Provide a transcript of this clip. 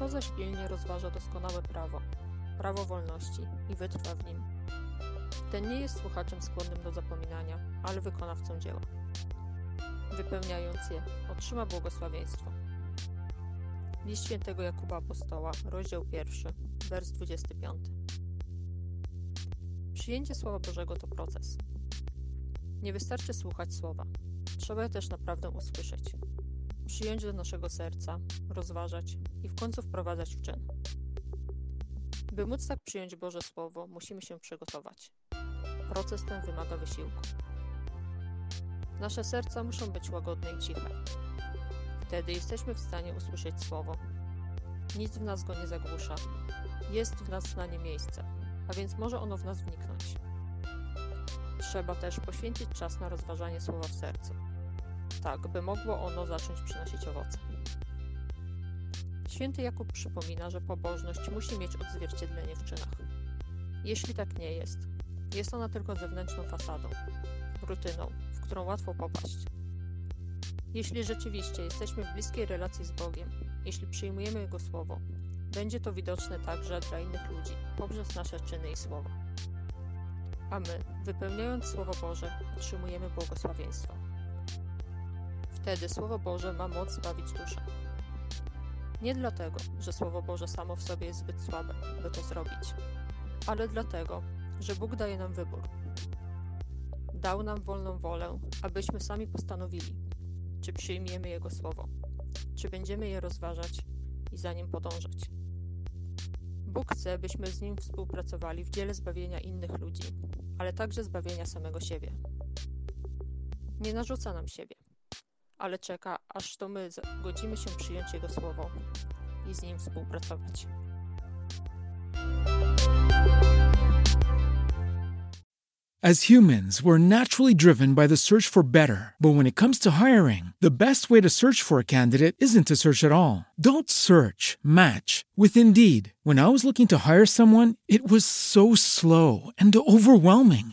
Kto zaś pilnie rozważa doskonałe prawo, prawo wolności i wytrwa w nim, ten nie jest słuchaczem skłonnym do zapominania, ale wykonawcą dzieła. Wypełniając je, otrzyma błogosławieństwo. List świętego Jakuba Apostoła, rozdział 1, wers 25. Przyjęcie Słowa Bożego to proces. Nie wystarczy słuchać słowa, trzeba je też naprawdę usłyszeć przyjąć do naszego serca, rozważać i w końcu wprowadzać w czyn. By móc tak przyjąć Boże Słowo, musimy się przygotować. Proces ten wymaga wysiłku. Nasze serca muszą być łagodne i ciche. Wtedy jesteśmy w stanie usłyszeć Słowo. Nic w nas go nie zagłusza. Jest w nas na nie miejsce, a więc może ono w nas wniknąć. Trzeba też poświęcić czas na rozważanie Słowa w sercu tak by mogło ono zacząć przynosić owoce. Święty Jakub przypomina, że pobożność musi mieć odzwierciedlenie w czynach. Jeśli tak nie jest, jest ona tylko zewnętrzną fasadą, rutyną, w którą łatwo popaść. Jeśli rzeczywiście jesteśmy w bliskiej relacji z Bogiem, jeśli przyjmujemy Jego Słowo, będzie to widoczne także dla innych ludzi poprzez nasze czyny i słowa. A my, wypełniając Słowo Boże, otrzymujemy błogosławieństwo. Wtedy Słowo Boże ma moc zbawić duszę. Nie dlatego, że Słowo Boże samo w sobie jest zbyt słabe, by to zrobić, ale dlatego, że Bóg daje nam wybór. Dał nam wolną wolę, abyśmy sami postanowili, czy przyjmiemy Jego Słowo, czy będziemy je rozważać i za nim podążać. Bóg chce, byśmy z Nim współpracowali w dziele zbawienia innych ludzi, ale także zbawienia samego siebie. Nie narzuca nam siebie ale czeka, aż to my godzimy się przyjąć Jego słowo i z Nim współpracować. As humans, we're naturally driven by the search for better. But when it comes to hiring, the best way to search for a candidate isn't to search at all. Don't search, match with Indeed. When I was looking to hire someone, it was so slow and overwhelming.